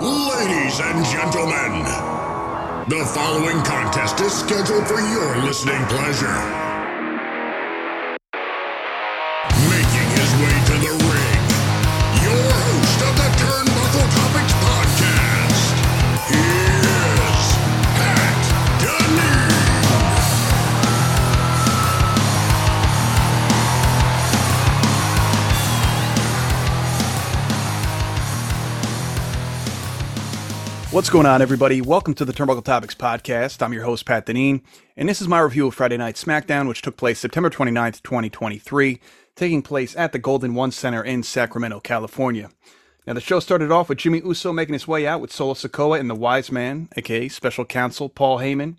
Ladies and gentlemen, the following contest is scheduled for your listening pleasure. What's going on, everybody? Welcome to the Turnbuckle Topics podcast. I'm your host, Pat Deneen, and this is my review of Friday Night SmackDown, which took place September 29th, 2023, taking place at the Golden One Center in Sacramento, California. Now, the show started off with Jimmy Uso making his way out with Solo Sikoa and the Wise Man, aka Special Counsel Paul Heyman,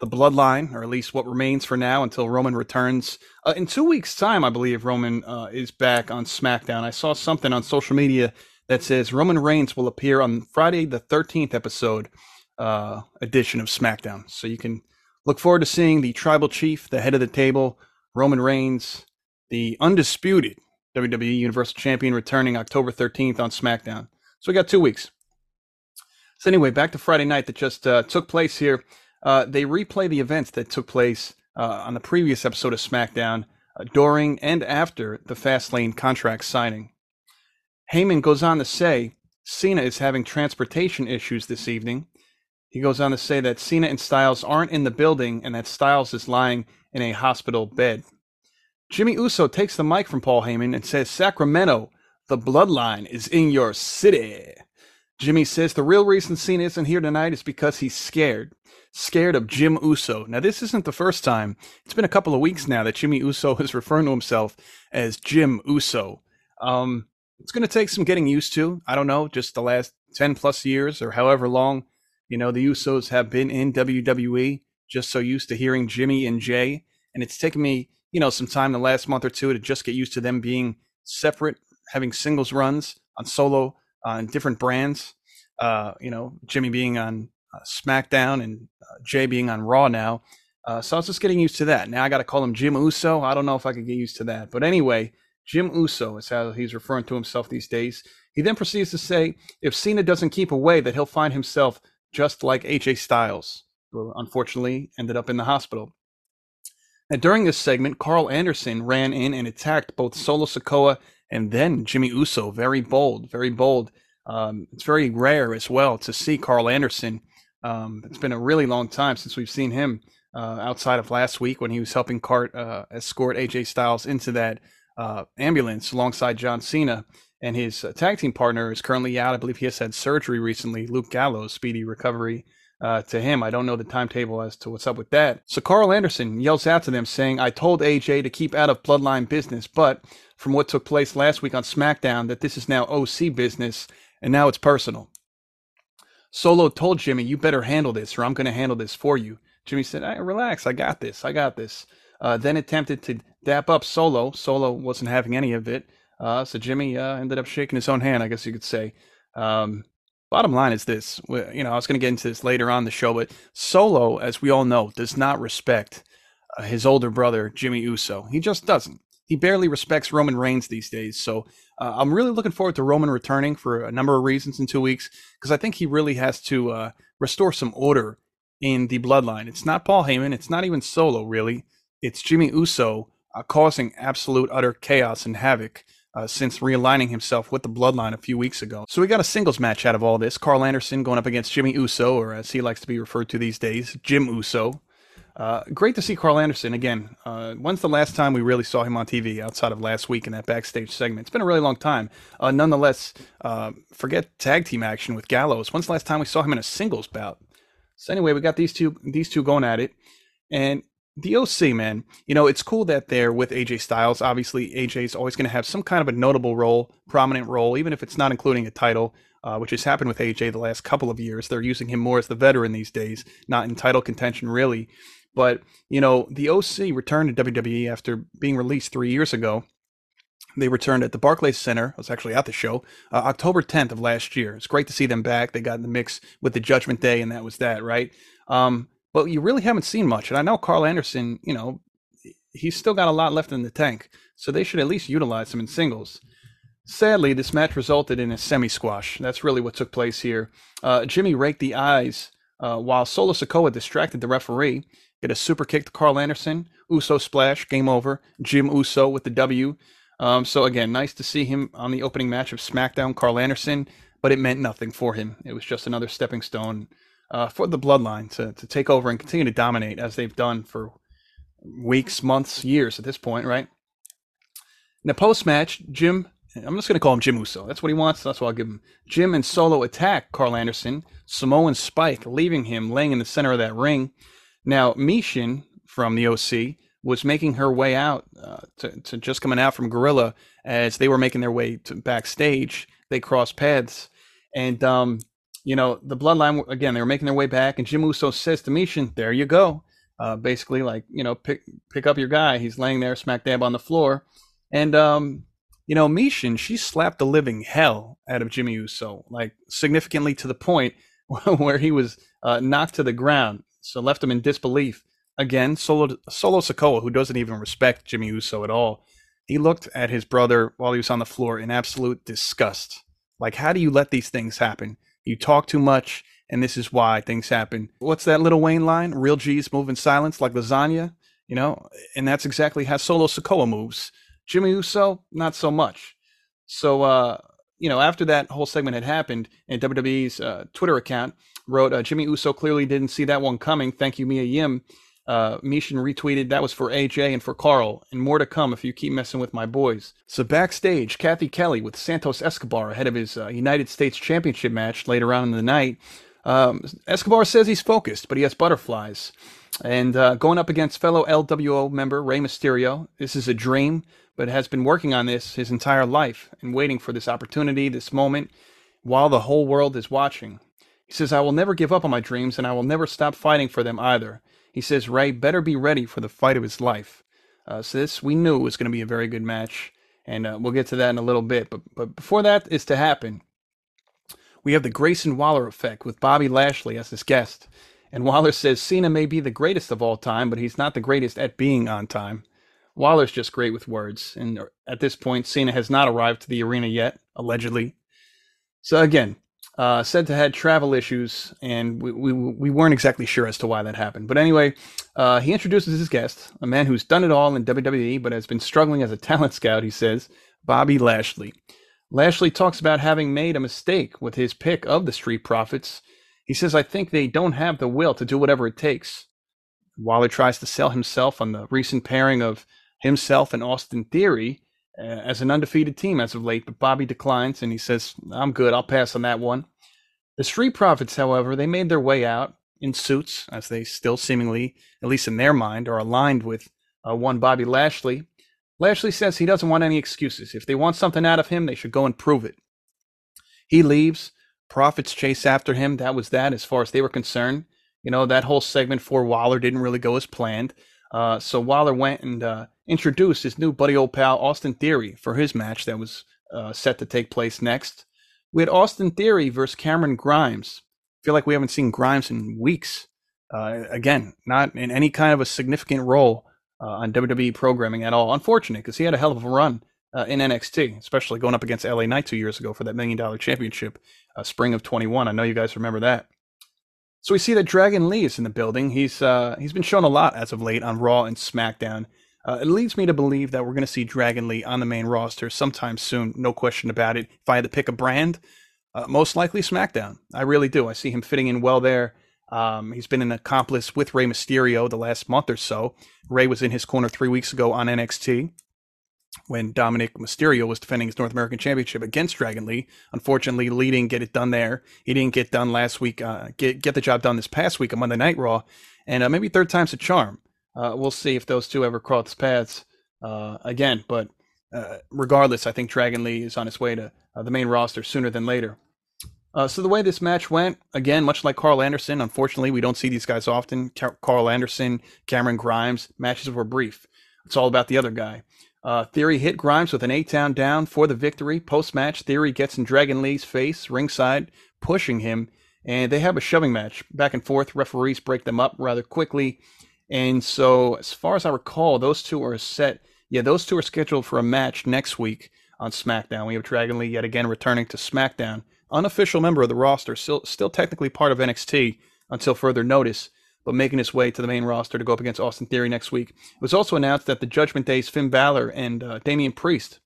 the Bloodline, or at least what remains for now until Roman returns. Uh, in two weeks' time, I believe Roman uh, is back on SmackDown. I saw something on social media that says Roman Reigns will appear on Friday the 13th episode uh, edition of SmackDown. So you can look forward to seeing the tribal chief, the head of the table, Roman Reigns, the undisputed WWE Universal Champion, returning October 13th on SmackDown. So we got two weeks. So anyway, back to Friday night that just uh, took place here. Uh, they replay the events that took place uh, on the previous episode of SmackDown uh, during and after the Fastlane contract signing. Heyman goes on to say Cena is having transportation issues this evening. He goes on to say that Cena and Styles aren't in the building and that Styles is lying in a hospital bed. Jimmy Uso takes the mic from Paul Heyman and says, Sacramento, the bloodline is in your city. Jimmy says the real reason Cena isn't here tonight is because he's scared. Scared of Jim Uso. Now, this isn't the first time. It's been a couple of weeks now that Jimmy Uso is referring to himself as Jim Uso. Um, it's going to take some getting used to. I don't know, just the last 10 plus years or however long, you know, the Usos have been in WWE, just so used to hearing Jimmy and Jay. And it's taken me, you know, some time the last month or two to just get used to them being separate, having singles runs on solo on different brands. Uh, you know, Jimmy being on uh, SmackDown and uh, Jay being on Raw now. Uh, so I was just getting used to that. Now I got to call him Jim Uso. I don't know if I could get used to that. But anyway, Jim Uso is how he's referring to himself these days. He then proceeds to say if Cena doesn't keep away, that he'll find himself just like AJ Styles, who unfortunately ended up in the hospital. Now, during this segment, Karl Anderson ran in and attacked both Solo Sikoa and then Jimmy Uso. Very bold, very bold. Um, it's very rare as well to see Karl Anderson. Um, it's been a really long time since we've seen him uh, outside of last week when he was helping Cart uh, escort AJ Styles into that uh, ambulance alongside John Cena. And his uh, tag team partner is currently out. I believe he has had surgery recently. Luke Gallows, speedy recovery uh, to him. I don't know the timetable as to what's up with that. So Karl Anderson yells out to them saying, I told AJ to keep out of bloodline business, but from what took place last week on SmackDown, that this is now OC business and now it's personal. Solo told Jimmy, You better handle this or I'm going to handle this for you. Jimmy said, hey, Relax, I got this, I got this. Uh, then attempted to dap up Solo. Solo wasn't having any of it. Uh, so Jimmy uh, ended up shaking his own hand, I guess you could say. Um, bottom line is this: you know, I was going to get into this later on the show, but Solo, as we all know, does not respect uh, his older brother Jimmy Uso. He just doesn't. He barely respects Roman Reigns these days. So uh, I'm really looking forward to Roman returning for a number of reasons in two weeks because I think he really has to uh, restore some order in the bloodline. It's not Paul Heyman. It's not even Solo, really. It's Jimmy Uso uh, causing absolute utter chaos and havoc uh, since realigning himself with the bloodline a few weeks ago. So we got a singles match out of all this. Karl Anderson going up against Jimmy Uso, or as he likes to be referred to these days, Jim Uso. Uh, great to see Karl Anderson again. Uh, when's the last time we really saw him on TV outside of last week in that backstage segment? It's been a really long time. Uh, nonetheless, uh, forget tag team action with Gallows. When's the last time we saw him in a singles bout? So anyway, we got these two these two going at it, and the OC, man, you know, it's cool that they're with AJ Styles. Obviously, AJ is always going to have some kind of a notable role, prominent role, even if it's not including a title, uh, which has happened with AJ the last couple of years. They're using him more as the veteran these days, not in title contention, really. But, you know, the OC returned to WWE after being released three years ago. They returned at the Barclays Center. I was actually at the show uh, October 10th of last year. It's great to see them back. They got in the mix with the Judgment Day, and that was that, right? Um, but you really haven't seen much. And I know Karl Anderson, you know, he's still got a lot left in the tank. So they should at least utilize him in singles. Sadly, this match resulted in a semi squash. That's really what took place here. Uh, Jimmy raked the eyes uh, while Solo Sikoa distracted the referee. Get a super kick to Karl Anderson. Uso splash, game over. Jim Uso with the W. Um, so again, nice to see him on the opening match of SmackDown, Karl Anderson, but it meant nothing for him. It was just another stepping stone uh, for the Bloodline to to take over and continue to dominate as they've done for weeks, months, years at this point, right? In the post match, Jim, I'm just going to call him Jim Uso. That's what he wants. That's what I'll give him. Jim and Solo attack Karl Anderson, Samoan Spike, leaving him laying in the center of that ring. Now, Michin from the OC was making her way out uh, to, to just coming out from Gorilla as they were making their way to backstage. They crossed paths. And, um, you know, the bloodline, again, they were making their way back. And Jim Uso says to Michin, there you go. Uh, basically, like, you know, pick, pick up your guy. He's laying there smack dab on the floor. And, um, you know, Michin, she slapped the living hell out of Jimmy Uso, like significantly to the point where he was uh, knocked to the ground. So left him in disbelief. Again, Solo, Solo Sikoa, who doesn't even respect Jimmy Uso at all, he looked at his brother while he was on the floor in absolute disgust. Like, how do you let these things happen? You talk too much, and this is why things happen. What's that Lil Wayne line? Real G's move in silence like lasagna, you know? And that's exactly how Solo Sikoa moves. Jimmy Uso, not so much. So, uh, you know, after that whole segment had happened, and WWE's uh, Twitter account wrote, uh, Jimmy Uso clearly didn't see that one coming. Thank you, Mia Yim. Uh, retweeted that was for AJ and for Karl, and more to come if you keep messing with my boys. So backstage, Cathy Kelly with Santos Escobar ahead of his uh, United States Championship match later on in the night. Um, Escobar says he's focused, but he has butterflies. And uh, going up against fellow LWO member Rey Mysterio, this is a dream, but has been working on this his entire life and waiting for this opportunity, this moment, while the whole world is watching. He says, I will never give up on my dreams, and I will never stop fighting for them either. He says Rey better be ready for the fight of his life. Uh, so this we knew was going to be a very good match, and uh, we'll get to that in a little bit. But but before that is to happen, we have the Grayson Waller effect with Bobby Lashley as his guest. And Waller says Cena may be the greatest of all time, but he's not the greatest at being on time. Waller's just great with words, and at this point, Cena has not arrived to the arena yet, allegedly. So again, uh, said to had travel issues, and we, we, we weren't exactly sure as to why that happened. But anyway, uh, he introduces his guest, a man who's done it all in WWE, but has been struggling as a talent scout. He says, Bobby Lashley. Lashley talks about having made a mistake with his pick of the Street Profits. He says, I think they don't have the will to do whatever it takes. Waller tries to sell himself on the recent pairing of himself and Austin Theory as an undefeated team as of late, but Bobby declines and he says, I'm good, I'll pass on that one. The Street Profits, however, they made their way out in suits, as they still seemingly, at least in their mind, are aligned with uh, one Bobby Lashley. Lashley says he doesn't want any excuses. If they want something out of him, they should go and prove it. He leaves. Profits chase after him. That was that as far as they were concerned. You know, that whole segment for Waller didn't really go as planned. Uh, so Waller went and uh, introduced his new buddy old pal Austin Theory for his match that was uh, set to take place next. We had Austin Theory versus Cameron Grimes. I feel like we haven't seen Grimes in weeks. Uh, again, not in any kind of a significant role uh, on WWE programming at all. Unfortunate because he had a hell of a run uh, in NXT, especially going up against LA Knight two years ago for that million dollar championship, spring of 21. I know you guys remember that. So we see that Dragon Lee is in the building. He's uh, he's been shown a lot as of late on Raw and SmackDown. Uh, it leads me to believe that we're going to see Dragon Lee on the main roster sometime soon, no question about it. If I had to pick a brand, uh, most likely SmackDown. I really do. I see him fitting in well there. Um, he's been an accomplice with Rey Mysterio the last month or so. Rey was in his corner three weeks ago on NXT when Dominic Mysterio was defending his North American Championship against Dragon Lee. Unfortunately, Lee didn't get it done there. He didn't get done last week. Uh, get get the job done this past week on Monday Night Raw, and uh, maybe third time's a charm. Uh, we'll see if those two ever cross paths uh, again. But uh, regardless, I think Dragon Lee is on his way to uh, the main roster sooner than later. So the way this match went, again, much like Karl Anderson, unfortunately, we don't see these guys often. Car- Karl Anderson, Cameron Grimes, matches were brief. It's all about the other guy. Uh, Theory hit Grimes with an A-Town Down for the victory. Post match, Theory gets in Dragon Lee's face, ringside, pushing him, and they have a shoving match back and forth. Referees break them up rather quickly. And so, as far as I recall, those two are set. Yeah, those two are scheduled for a match next week on SmackDown. We have Dragon Lee yet again returning to SmackDown, unofficial member of the roster, still still technically part of NXT until further notice, but making his way to the main roster to go up against Austin Theory next week. It was also announced that the Judgment Day's Finn Balor and uh, Damian Priest,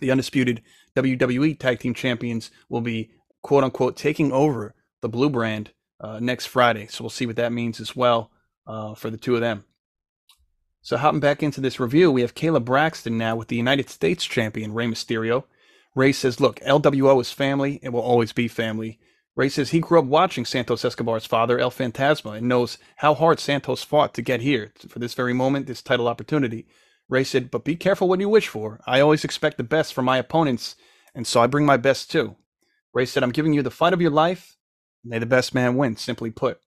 the undisputed WWE Tag Team Champions, will be quote unquote taking over the Blue Brand uh, next Friday. So we'll see what that means as well uh, for the two of them. So hopping back into this review, we have Kayla Braxton now with the United States champion Rey Mysterio. Rey says, "Look, LWO is family. It will always be family." Rey says he grew up watching Santos Escobar's father, El Fantasma, and knows how hard Santos fought to get here for this very moment, this title opportunity. Rey said, "But be careful what you wish for. I always expect the best from my opponents, and so I bring my best too." Rey said, "I'm giving you the fight of your life. May the best man win." Simply put.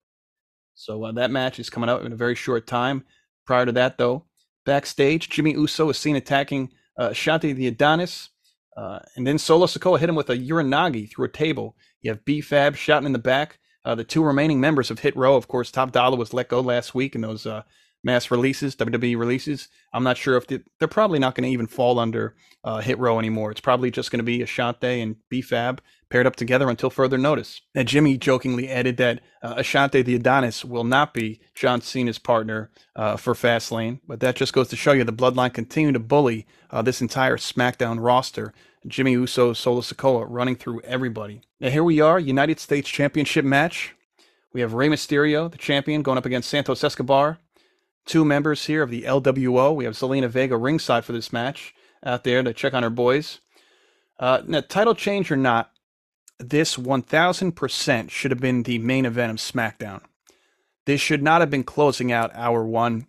So uh, that match is coming up in a very short time. Prior to that, though, backstage, Jimmy Uso is seen attacking uh, Ashante the Adonis, uh, and then Solo Sikoa hit him with a Uranage through a table. You have B-Fab shouting in the back. Uh, the two remaining members of Hit Row, of course, Top Dollar was let go last week in those uh, mass releases, WWE releases. I'm not sure if they, are probably not going to even fall under uh, Hit Row anymore. It's probably just going to be Ashante and B-Fab paired up together until further notice. And Jimmy jokingly added that uh, Ashante the Adonis will not be John Cena's partner uh, for Fastlane, but that just goes to show you the Bloodline continue to bully uh, this entire SmackDown roster. Jimmy Uso, Solo Sikoa running through everybody. Now here we are, United States Championship match. We have Rey Mysterio, the champion, going up against Santos Escobar two members here of the LWO. We have Zelina Vega ringside for this match out there to check on her boys. Uh, now, title change or not, this 1000% should have been the main event of SmackDown. This should not have been closing out hour one.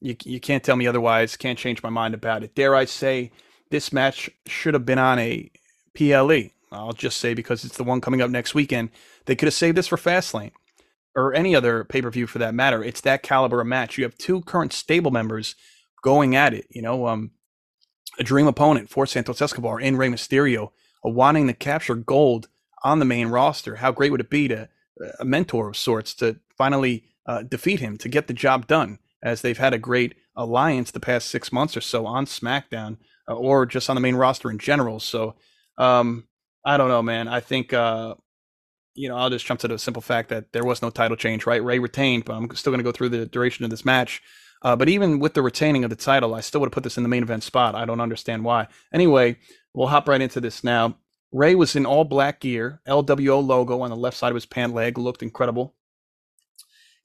You, you can't tell me otherwise. Can't change my mind about it. Dare I say, this match should have been on a PLE. I'll just say because it's the one coming up next weekend. They could have saved this for Fastlane or any other pay per view for that matter. It's that caliber of match. You have two current stable members going at it. You know, um, a dream opponent for Santos Escobar in Rey Mysterio, wanting to capture gold on the main roster. How great would it be to a mentor of sorts to finally uh, defeat him to get the job done? As they've had a great alliance the past six months or so on SmackDown uh, or just on the main roster in general. So um, I don't know, man. I think uh, you know, I'll just jump to the simple fact that there was no title change, right? Rey retained, but I'm still going to go through the duration of this match. Uh, but even with the retaining of the title, I still would have put this in the main event spot. I don't understand why. Anyway, we'll hop right into this now. Rey was in all black gear, LWO logo on the left side of his pant leg, looked incredible.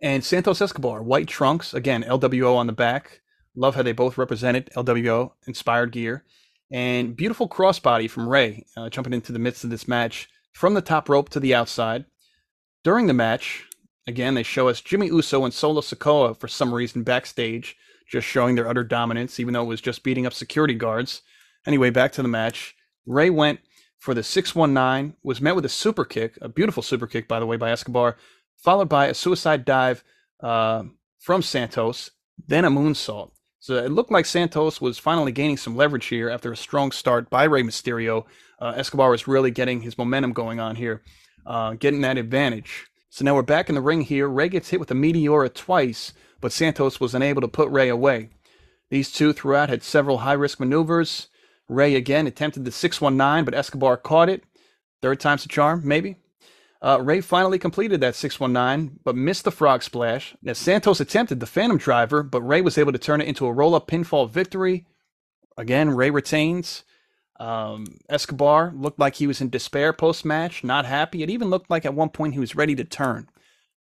And Santos Escobar, white trunks, again, LWO on the back. Love how they both represented LWO inspired gear. And beautiful crossbody from Rey, uh, jumping into the midst of this match from the top rope to the outside. During the match, again, they show us Jimmy Uso and Solo Sikoa for some reason backstage, just showing their utter dominance, even though it was just beating up security guards. Anyway, back to the match. Rey went for the 619, was met with a super kick, a beautiful super kick, by the way, by Escobar, followed by a suicide dive uh, from Santos, then a moonsault. So it looked like Santos was finally gaining some leverage here after a strong start by Rey Mysterio. Uh, Escobar was really getting his momentum going on here, uh, getting that advantage. So now we're back in the ring here. Rey gets hit with a Meteora twice, but Santos was unable to put Rey away. These two throughout had several high risk maneuvers. Rey again attempted the 619, but Escobar caught it. Third time's a charm, maybe. Uh, Rey finally completed that 619, but missed the frog splash. Now, Santos attempted the Phantom Driver, but Rey was able to turn it into a roll up pinfall victory. Again, Rey retains. Um, Escobar looked like he was in despair post match, not happy. It even looked like at one point he was ready to turn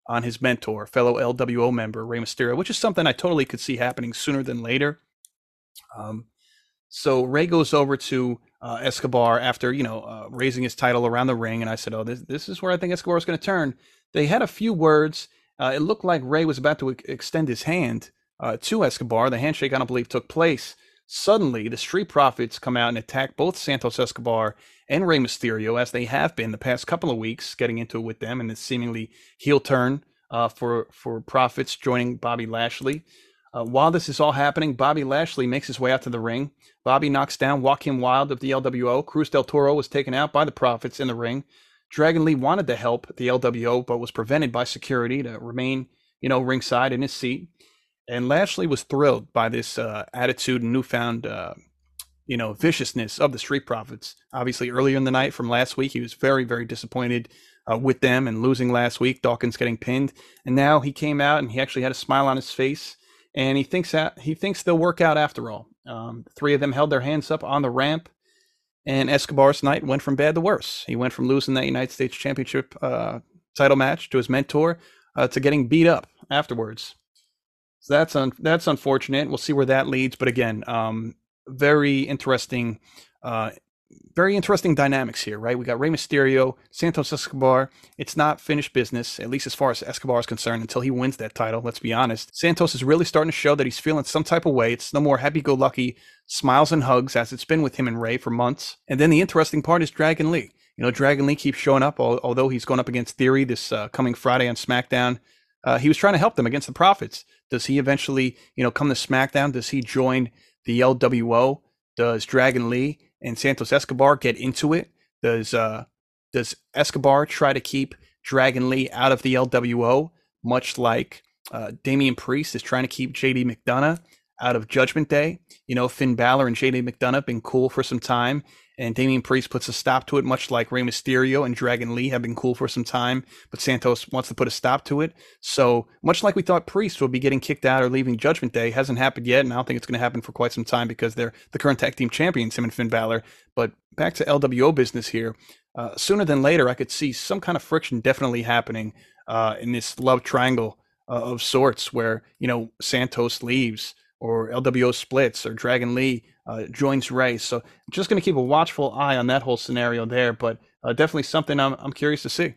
on his mentor, fellow LWO member, Rey Mysterio, which is something I totally could see happening sooner than later. Um, so Rey goes over to uh, Escobar after you know uh, raising his title around the ring, and I said, "Oh, this this is where I think Escobar is going to turn." They had a few words. Uh, it looked like Rey was about to extend his hand uh, to Escobar. The handshake, I don't believe, took place. Suddenly, the Street Profits come out and attack both Santos Escobar and Rey Mysterio, as they have been the past couple of weeks, getting into it with them, and this seemingly heel turn uh, for for Profits joining Bobby Lashley. Uh, while this is all happening, Bobby Lashley makes his way out to the ring. Bobby knocks down Joaquin Wilde of the LWO. Cruz del Toro was taken out by the Profits in the ring. Dragon Lee wanted to help the LWO, but was prevented by security to remain, you know, ringside in his seat. And Lashley was thrilled by this uh, attitude and newfound, uh, you know, viciousness of the Street Profits. Obviously, earlier in the night from last week, he was very, very disappointed uh, with them and losing last week. Dawkins getting pinned, and now he came out and he actually had a smile on his face, and he thinks that he thinks they'll work out after all. Um, three of them held their hands up on the ramp, and Escobar's night went from bad to worse. He went from losing that United States Championship uh, title match to his mentor uh, to getting beat up afterwards. So that's un- that's unfortunate. We'll see where that leads. But again, um, very interesting, uh, very interesting dynamics here, right? We got Rey Mysterio, Santos Escobar. It's not finished business, at least as far as Escobar is concerned, until he wins that title. Let's be honest. Santos is really starting to show that he's feeling some type of way. It's no more happy-go-lucky smiles and hugs as it's been with him and Rey for months. And then the interesting part is Dragon Lee. You know, Dragon Lee keeps showing up, although he's going up against Theory this uh, coming Friday on SmackDown. Uh, he was trying to help them against the Profits. Does he eventually, you know, come to SmackDown? Does he join the LWO? Does Dragon Lee and Santos Escobar get into it? Does uh, does Escobar try to keep Dragon Lee out of the LWO, much like uh, Damian Priest is trying to keep JD McDonagh out of Judgment Day? You know, Finn Balor and JD McDonagh been cool for some time, and Damian Priest puts a stop to it, much like Rey Mysterio and Dragon Lee have been cool for some time, but Santos wants to put a stop to it. So much like we thought Priest would be getting kicked out or leaving Judgment Day, hasn't happened yet, and I don't think it's going to happen for quite some time because they're the current tag team champions, him and Finn Balor. But back to LWO business here. Uh, sooner than later, I could see some kind of friction definitely happening uh, in this love triangle uh, of sorts, where you know Santos leaves or LWO splits or Dragon Lee uh, joins Rey. So just going to keep a watchful eye on that whole scenario there, but uh, definitely something I'm, I'm curious to see.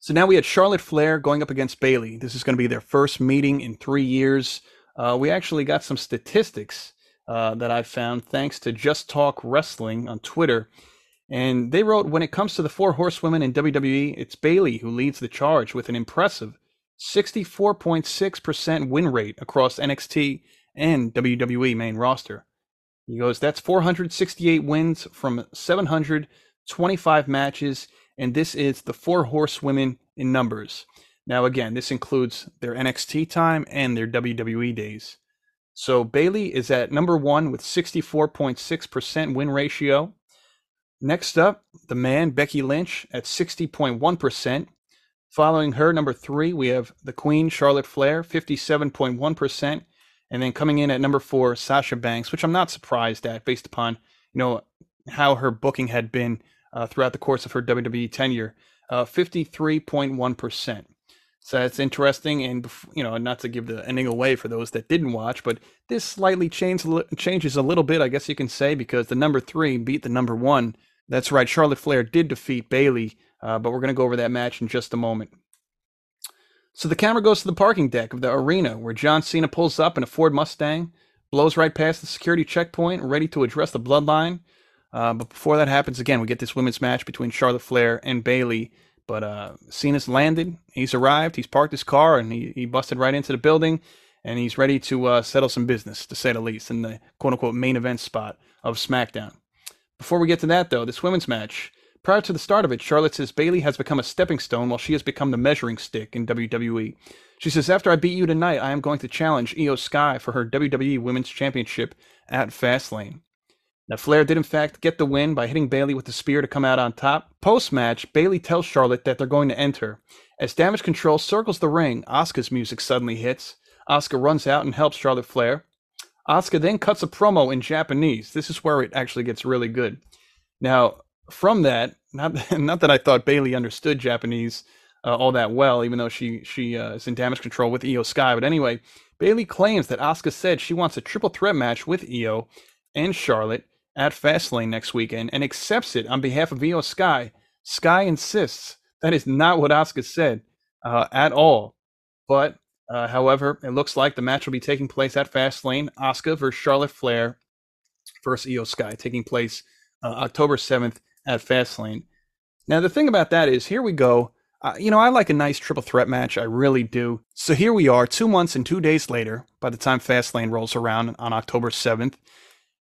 So now we had Charlotte Flair going up against Bayley. This is going to be their first meeting in three years. Uh, we actually got some statistics uh, that I found thanks to Just Talk Wrestling on Twitter. And they wrote when it comes to the four horsewomen in WWE, it's Bailey who leads the charge with an impressive 64.6% win rate across NXT and WWE main roster. He goes, that's 468 wins from 725 matches, and this is the four horsewomen in numbers. Now, again, this includes their NXT time and their WWE days. So Bayley is at number one with 64.6% win ratio. Next up, the man Becky Lynch at 60.1%. Following her, number three, we have the Queen Charlotte Flair, 57.1%. And then coming in at number four, Sasha Banks, which I'm not surprised at based upon, you know, how her booking had been uh, throughout the course of her WWE tenure, uh, 53.1%. So that's interesting, and you know, not to give the ending away for those that didn't watch, but this slightly change, changes a little bit, I guess you can say, because the number three beat the number one. That's right, Charlotte Flair did defeat Bayley, uh, but we're going to go over that match in just a moment. So the camera goes to the parking deck of the arena where John Cena pulls up in a Ford Mustang, blows right past the security checkpoint, ready to address the bloodline. Uh, but before that happens, again, we get this women's match between Charlotte Flair and Bayley. But uh, Cena's landed, he's arrived, he's parked his car, and he, he busted right into the building, and he's ready to uh, settle some business, to say the least, in the quote unquote main event spot of SmackDown. Before we get to that, though, this women's match, Prior to the start of it, Charlotte says Bayley has become a stepping stone while she has become the measuring stick in WWE. She says, After I beat you tonight, I am going to challenge Iyo Sky for her WWE Women's Championship at Fastlane. Now, Flair did in fact get the win by hitting Bayley with the spear to come out on top. Post match, Bayley tells Charlotte that they're going to enter. As Damage Control circles the ring, Asuka's music suddenly hits. Asuka runs out and helps Charlotte Flair. Asuka then cuts a promo in Japanese. This is where it actually gets really good. Now, from that, not not that I thought Bayley understood Japanese uh, all that well, even though she she uh, is in damage control with Iyo Sky. But anyway, Bayley claims that Asuka said she wants a triple threat match with Iyo and Charlotte at Fastlane next weekend and accepts it on behalf of Iyo Sky. Sky insists that is not what Asuka said uh, at all. But uh, however, it looks like the match will be taking place at Fastlane. Asuka versus Charlotte Flair versus Iyo Sky taking place uh, October seventh at Fastlane. Now, the thing about that is, here we go. Uh, you know, I like a nice triple threat match. I really do. So here we are, two months and two days later, by the time Fastlane rolls around on October 7th.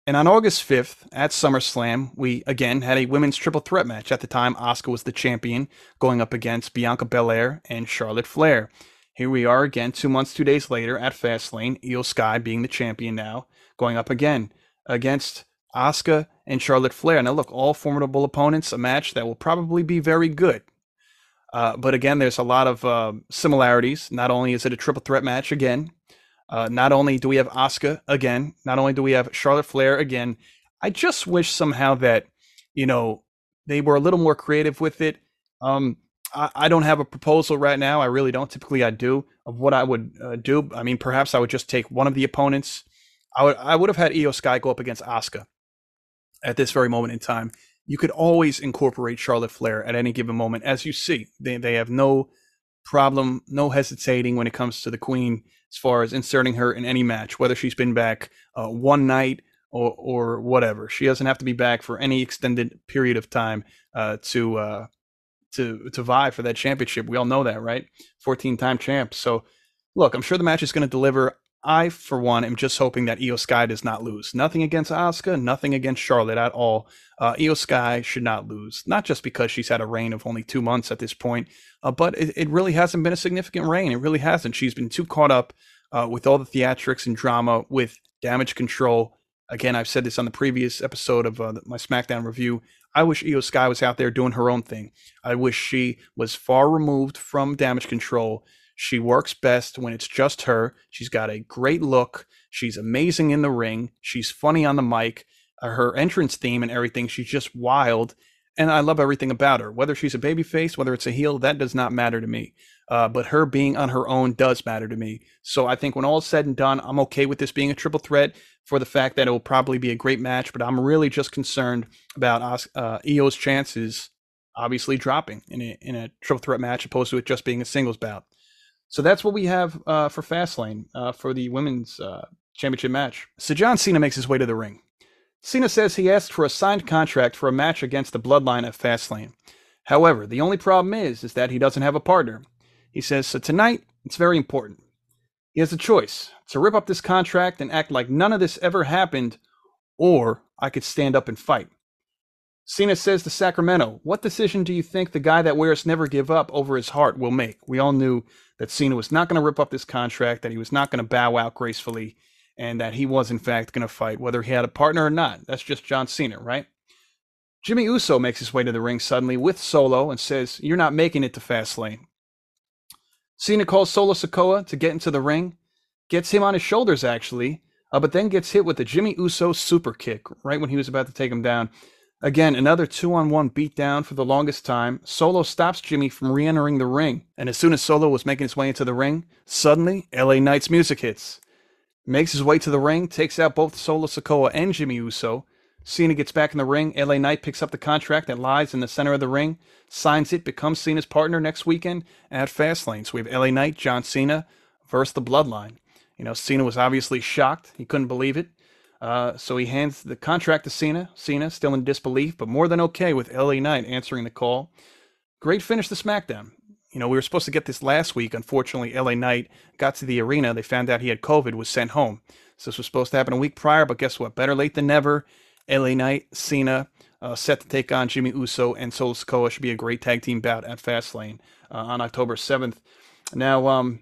And on August 5th at SummerSlam, we again had a women's triple threat match. At the time, Asuka was the champion, going up against Bianca Belair and Charlotte Flair. Here we are again, two months, two days later at Fastlane, Iyo Sky being the champion now, going up again against Asuka and Charlotte Flair. Now, look, all formidable opponents, a match that will probably be very good. Uh, but again, there's a lot of uh, similarities. Not only is it a triple threat match again, uh, not only do we have Asuka again, not only do we have Charlotte Flair again. I just wish somehow that you know they were a little more creative with it. Um, I, I, don't have a proposal right now. I really don't. Typically, I do of what I would uh, do. I mean, perhaps I would just take one of the opponents. I would I would have had Iyo Sky go up against Asuka at this very moment in time you could always incorporate Charlotte Flair at any given moment. As you see, they, they have no problem, no hesitating when it comes to the Queen as far as inserting her in any match, whether she's been back uh, one night or, or whatever. She doesn't have to be back for any extended period of time uh, to uh, to to vie for that championship. We all know that, right? 14 time champ. So, look, I'm sure the match is going to deliver. I, for one, am just hoping that Iyo Sky does not lose. Nothing against Asuka, nothing against Charlotte at all. Uh, Iyo Sky should not lose, not just because she's had a reign of only two months at this point, uh, but it, it, really hasn't been a significant reign. It really hasn't. She's been too caught up uh, with all the theatrics and drama with damage control. Again, I've said this on the previous episode of uh, my SmackDown review. I wish Iyo Sky was out there doing her own thing. I wish she was far removed from damage control she works best when it's just her. She's got a great look. She's amazing in the ring. She's funny on the mic. Uh, her entrance theme and everything, she's just wild. And I love everything about her. Whether she's a babyface, whether it's a heel, that does not matter to me. Uh, but her being on her own does matter to me. So I think when all is said and done, I'm okay with this being a triple threat for the fact that it will probably be a great match. But I'm really just concerned about uh, chances, obviously dropping in a in a triple threat match, opposed to it just being a singles bout. So that's what we have uh, for Fastlane uh, for the women's uh, championship match. So John Cena makes his way to the ring. Cena says he asked for a signed contract for a match against the Bloodline at Fastlane. However, the only problem is, is that he doesn't have a partner. He says, so tonight, it's very important. He has a choice to rip up this contract and act like none of this ever happened, or I could stand up and fight. Cena says to Sacramento, What decision do you think the guy that wears never give up over his heart will make? We all knew that Cena was not going to rip up this contract, that he was not going to bow out gracefully, and that he was, in fact, going to fight, whether he had a partner or not. That's just John Cena, right? Jimmy Uso makes his way to the ring suddenly with Solo and says, You're not making it to Fastlane. Cena calls Solo Sikoa to get into the ring, gets him on his shoulders, actually, uh, but then gets hit with the Jimmy Uso super kick right when he was about to take him down. Again, another two on one beatdown for the longest time. Solo stops Jimmy from re entering the ring, and as soon as Solo was making his way into the ring, suddenly LA Knight's music hits. Makes his way to the ring, takes out both Solo Sikoa and Jimmy Uso. Cena gets back in the ring. LA Knight picks up the contract that lies in the center of the ring, signs it, becomes Cena's partner next weekend at Fastlane. So we have LA Knight, John Cena versus the Bloodline. You know, Cena was obviously shocked. He couldn't believe it. Uh, so he hands the contract to Cena. Cena still in disbelief, but more than okay with LA Knight answering the call. Great finish to SmackDown. You know, we were supposed to get this last week. Unfortunately, LA Knight got to the arena. They found out he had COVID, was sent home. So this was supposed to happen a week prior, but guess what? Better late than never. LA Knight, Cena, uh, set to take on Jimmy Uso and Solo Sikoa. Should be a great tag team bout at Fastlane uh, on October 7th. Now, um,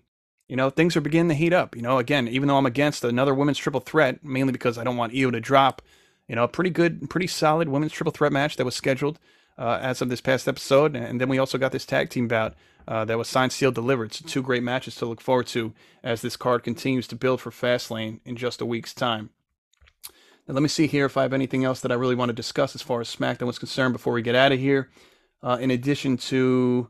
you know, things are beginning to heat up. You know, again, even though I'm against another women's triple threat, mainly because I don't want Iyo to drop, you know, a pretty good, pretty solid women's triple threat match that was scheduled uh, as of this past episode. And then we also got this tag team bout uh, that was signed, sealed, delivered. So two great matches to look forward to as this card continues to build for Fastlane in just a week's time. Now, let me see here if I have anything else that I really want to discuss as far as SmackDown was concerned before we get out of here. Uh, in addition to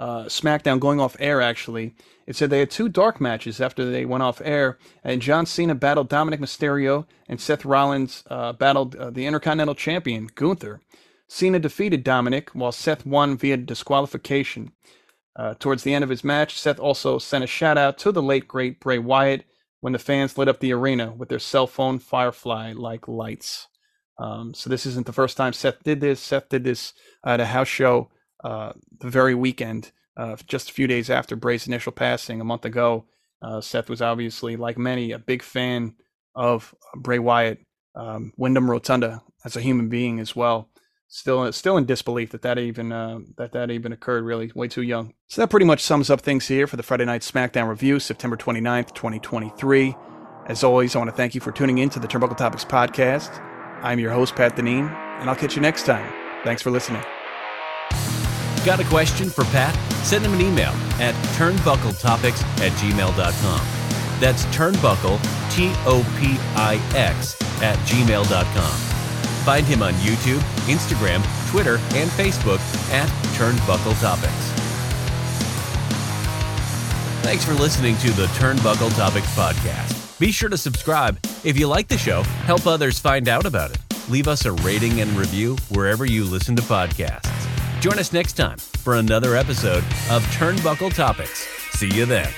uh, SmackDown going off air, actually, it said they had two dark matches after they went off air, and John Cena battled Dominic Mysterio, and Seth Rollins uh, battled uh, the Intercontinental Champion, Gunther. Cena defeated Dominic, while Seth won via disqualification. Uh, towards the end of his match, Seth also sent a shout out to the late, great Bray Wyatt when the fans lit up the arena with their cell phone Firefly like lights. Um, so, this isn't the first time Seth did this. Seth did this at a house show uh, the very weekend, uh, just a few days after Bray's initial passing a month ago. Uh, Seth was obviously, like many, a big fan of Bray Wyatt, um, Wyndham Rotunda as a human being as well. Still, still in disbelief that that even uh, that that even occurred. Really, way too young. So that pretty much sums up things here for the Friday Night SmackDown review, September 29th, 2023. As always, I want to thank you for tuning in to the Turnbuckle Topics podcast. I'm your host, Pat Deneen, and I'll catch you next time. Thanks for listening. Got a question for Pat? Send him an email at turnbuckletopics at gmail.com. That's turnbuckle, T O P I X, at gmail.com. Find him on YouTube, Instagram, Twitter, and Facebook at Turnbuckle Topics. Thanks for listening to the Turnbuckle Topics podcast. Be sure to subscribe. If you like the show, help others find out about it. Leave us a rating and review wherever you listen to podcasts. Join us next time for another episode of Turnbuckle Topics. See you then.